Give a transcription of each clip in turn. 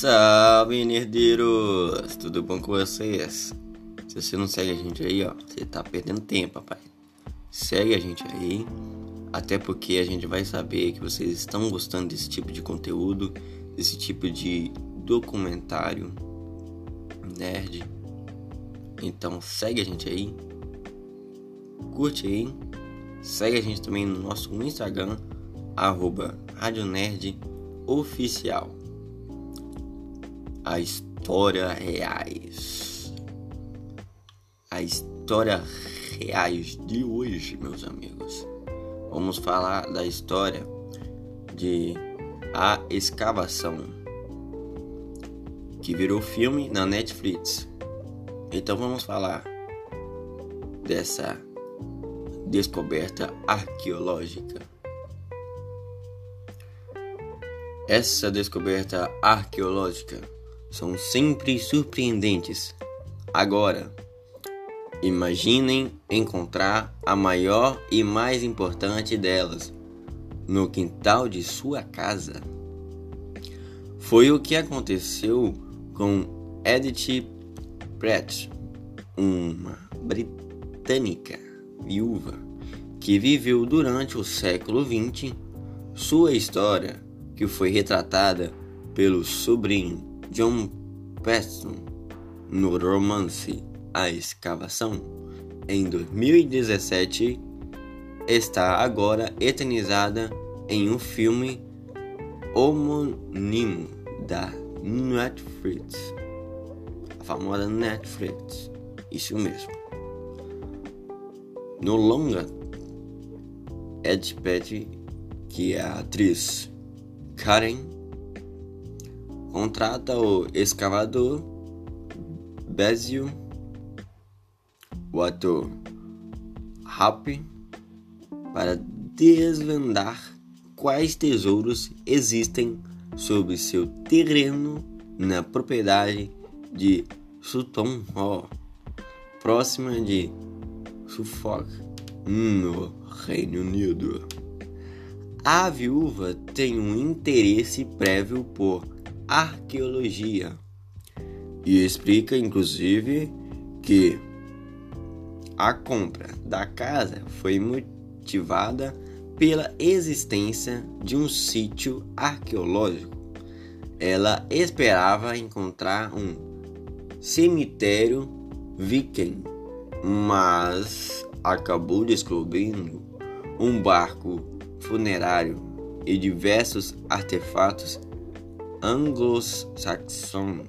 Salve nerdeiros! Tudo bom com vocês? Se você não segue a gente aí, ó, você tá perdendo tempo, rapaz. Segue a gente aí, até porque a gente vai saber que vocês estão gostando desse tipo de conteúdo, desse tipo de documentário nerd. Então segue a gente aí, curte aí, segue a gente também no nosso Instagram, arroba Rádio Nerd Oficial a história reais. A história reais de hoje, meus amigos. Vamos falar da história de A Escavação, que virou filme na Netflix. Então vamos falar dessa descoberta arqueológica. Essa descoberta arqueológica são sempre surpreendentes. Agora, imaginem encontrar a maior e mais importante delas no quintal de sua casa. Foi o que aconteceu com Edith Pratt, uma britânica viúva que viveu durante o século XX. Sua história, que foi retratada pelo sobrinho John Preston no romance A Escavação, em 2017, está agora eternizada em um filme homônimo da Netflix. A famosa Netflix. Isso mesmo. No longa, Ed Petty, que é a atriz Karen contrata o escavador Bezio, o ator Happy, para desvendar quais tesouros existem sobre seu terreno na propriedade de Sutton Hall, próxima de Suffolk, no Reino Unido. A viúva tem um interesse prévio por arqueologia e explica inclusive que a compra da casa foi motivada pela existência de um sítio arqueológico. Ela esperava encontrar um cemitério viking, mas acabou descobrindo um barco funerário e diversos artefatos anglo-saxões.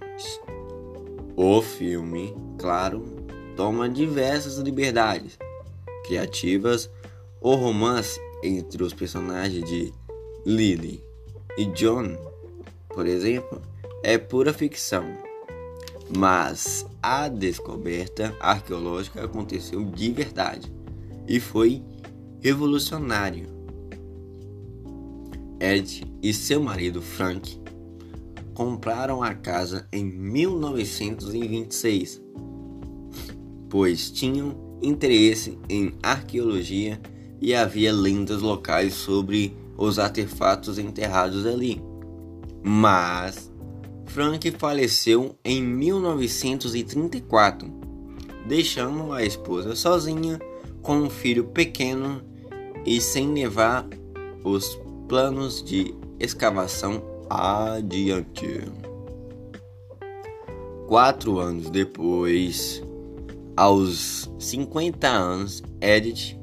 O filme, claro, toma diversas liberdades criativas. O romance entre os personagens de Lily e John, por exemplo, é pura ficção. Mas a descoberta arqueológica aconteceu de verdade e foi revolucionário. Ed e seu marido Frank compraram a casa em 1926, pois tinham interesse em arqueologia e havia lendas locais sobre os artefatos enterrados ali. Mas Frank faleceu em 1934, deixando a esposa sozinha com um filho pequeno e sem levar os planos de escavação adiante. Quatro anos depois, aos 50 anos, Edith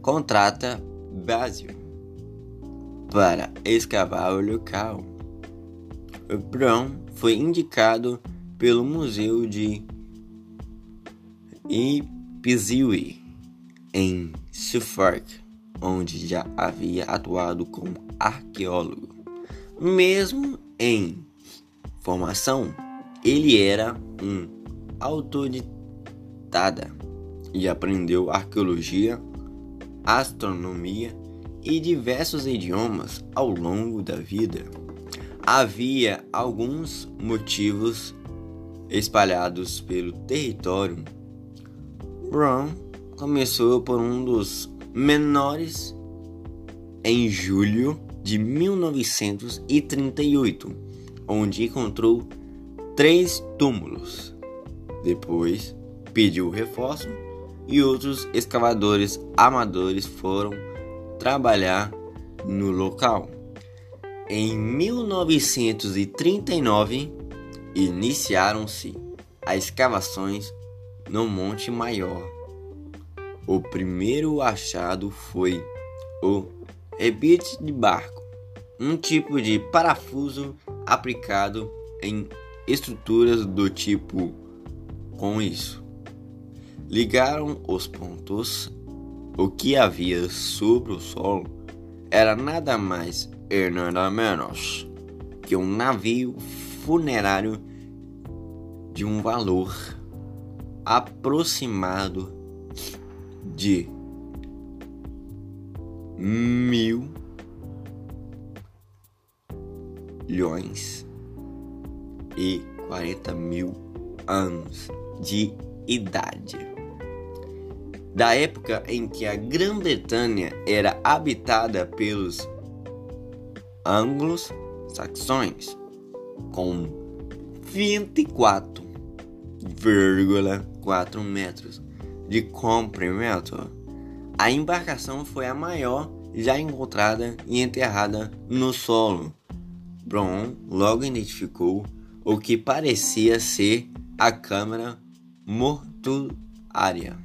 contrata Basil para escavar o local. O Brown foi indicado pelo Museu de Ipswich em Suffolk, onde já havia atuado como arqueólogo. Mesmo em formação, ele era um autoditada e aprendeu arqueologia, astronomia e diversos idiomas ao longo da vida. Havia alguns motivos espalhados pelo território. Brown começou por um dos menores em julho de 1938, onde encontrou três túmulos. Depois pediu reforço e outros escavadores amadores foram trabalhar no local. Em 1939, iniciaram-se as escavações no Monte Maior. O primeiro achado foi o rebite de barco, um tipo de parafuso aplicado em estruturas do tipo com isso. Ligaram os pontos. O que havia sobre o solo era nada mais e nada menos que um navio funerário de um valor aproximado de mil milhões e quarenta mil anos de idade. Da época em que a Grã-Bretanha era habitada pelos anglos-saxões, com 24,4 metros de comprimento. A embarcação foi a maior já encontrada e enterrada no solo. Brown logo identificou o que parecia ser a câmara mortuária,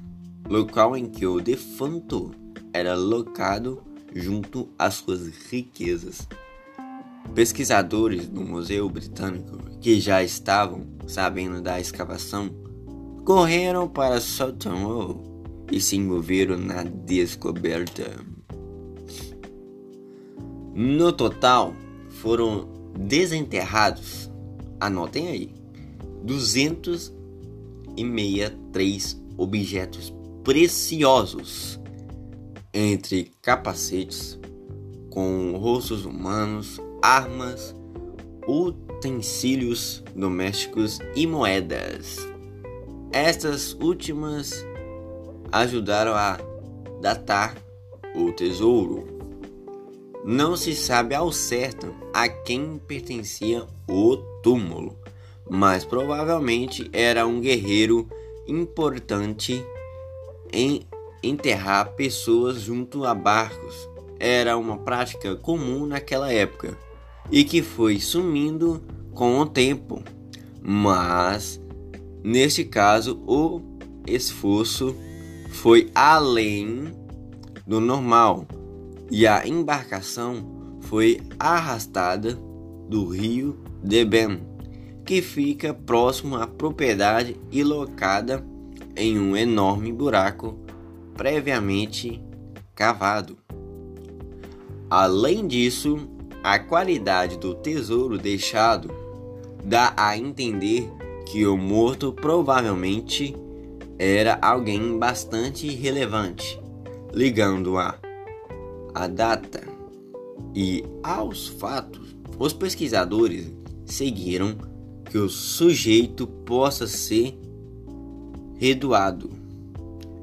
local em que o defunto era locado junto às suas riquezas. Pesquisadores do Museu Britânico, que já estavam sabendo da escavação, correram para Sutton Hoo e se envolveram na descoberta. No total, foram desenterrados, anotem aí, 263 objetos preciosos, entre capacetes com rostos humanos, armas, utensílios domésticos e moedas. Estas últimas ajudaram a datar o tesouro. Não se sabe ao certo a quem pertencia o túmulo, mas provavelmente era um guerreiro importante em enterrar pessoas junto a barcos. Era uma prática comum naquela época e que foi sumindo com o tempo. Mas neste caso, o esforço foi além do normal e a embarcação foi arrastada do rio Deben, que fica próximo à propriedade e locada em um enorme buraco previamente cavado. Além disso, a qualidade do tesouro deixado dá a entender que o morto provavelmente era alguém bastante relevante, ligando a a data e aos fatos. Os pesquisadores seguiram que o sujeito possa ser Redoado,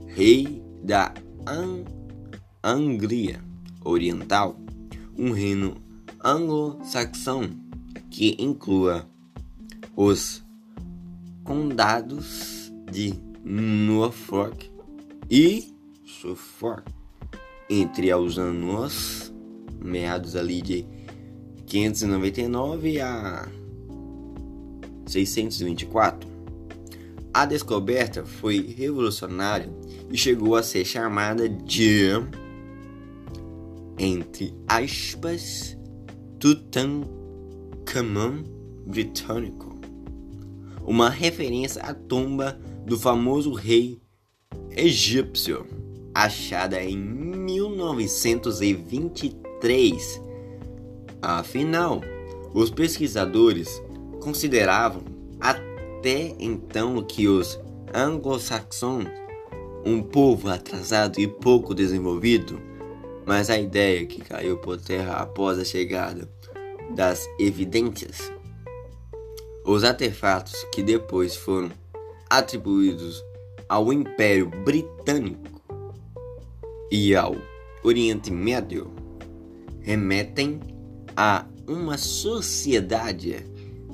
rei da An Anglia Oriental, um reino anglo-saxão que inclua os condados de Norfolk e Suffolk entre os anos meados ali de 599 a 624. A descoberta foi revolucionária e chegou a ser chamada de entre aspas Tutankhamon britânico, uma referência à tumba do famoso rei egípcio, achada em 1923. Afinal, os pesquisadores consideravam até então que os anglo-saxões, um povo atrasado e pouco desenvolvido, mas a ideia que caiu por terra após a chegada das evidências. Os artefatos que depois foram atribuídos ao Império Britânico e ao Oriente Médio remetem a uma sociedade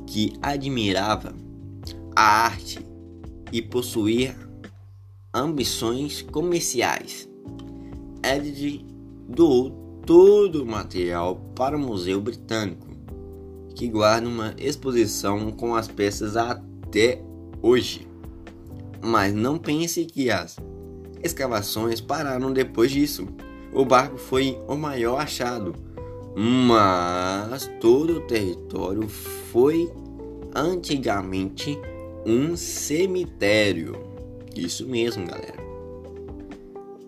que admirava a arte e possuía ambições comerciais. Edith doou todo o material para o Museu Britânico, que guarda uma exposição com as peças até hoje. Mas não pense que as escavações pararam depois disso. O barco foi o maior achado, mas todo o território foi antigamente um cemitério. Isso mesmo, galera.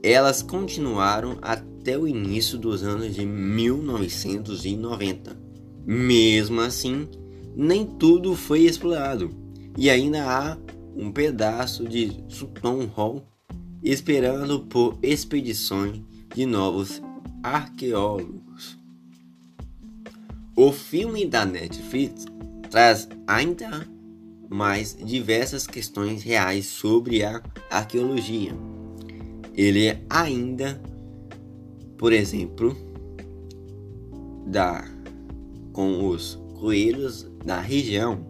Elas continuaram até o início dos anos de 1990. Mesmo assim, nem tudo foi explorado e ainda há um pedaço de Sutton Hall esperando por expedições de novos arqueólogos. O filme da Netflix traz ainda mais diversas questões reais sobre a arqueologia. Ele ainda, por exemplo, da com os coelhos da região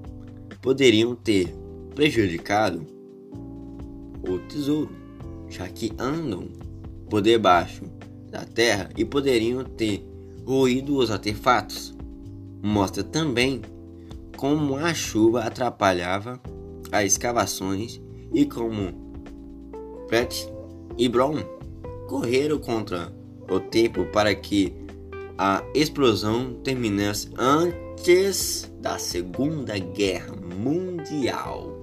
poderiam ter prejudicado o tesouro, já que andam por debaixo da terra e poderiam ter ruído os artefatos. Mostra também como a chuva atrapalhava as escavações e como Pratt e Brown correram contra o tempo para que a explosão terminasse antes da Segunda Guerra Mundial.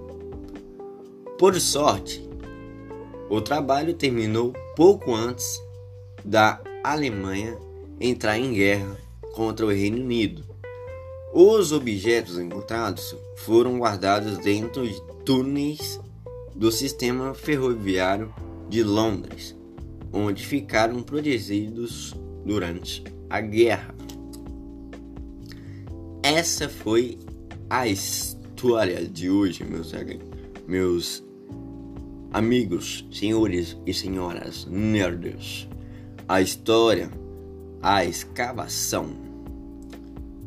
Por sorte, o trabalho terminou pouco antes da Alemanha entrar em guerra contra o Reino Unido. Os objetos encontrados foram guardados dentro de túneis do sistema ferroviário de Londres, onde ficaram protegidos durante a guerra. Essa foi a história de hoje, meus, meus amigos, senhores e senhoras nerds. A história, a escavação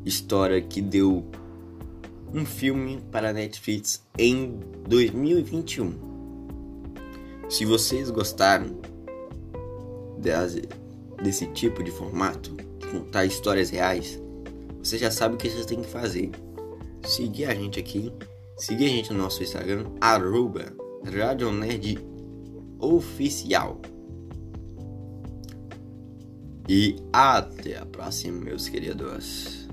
história que deu um filme para Netflix em 2021. Se vocês gostaram desse tipo de formato, de contar histórias reais, você já sabe o que vocês têm que fazer. Seguir a gente aqui, seguir a gente no nosso Instagram, arroba Radionerd Oficial. E até a próxima, meus queridos.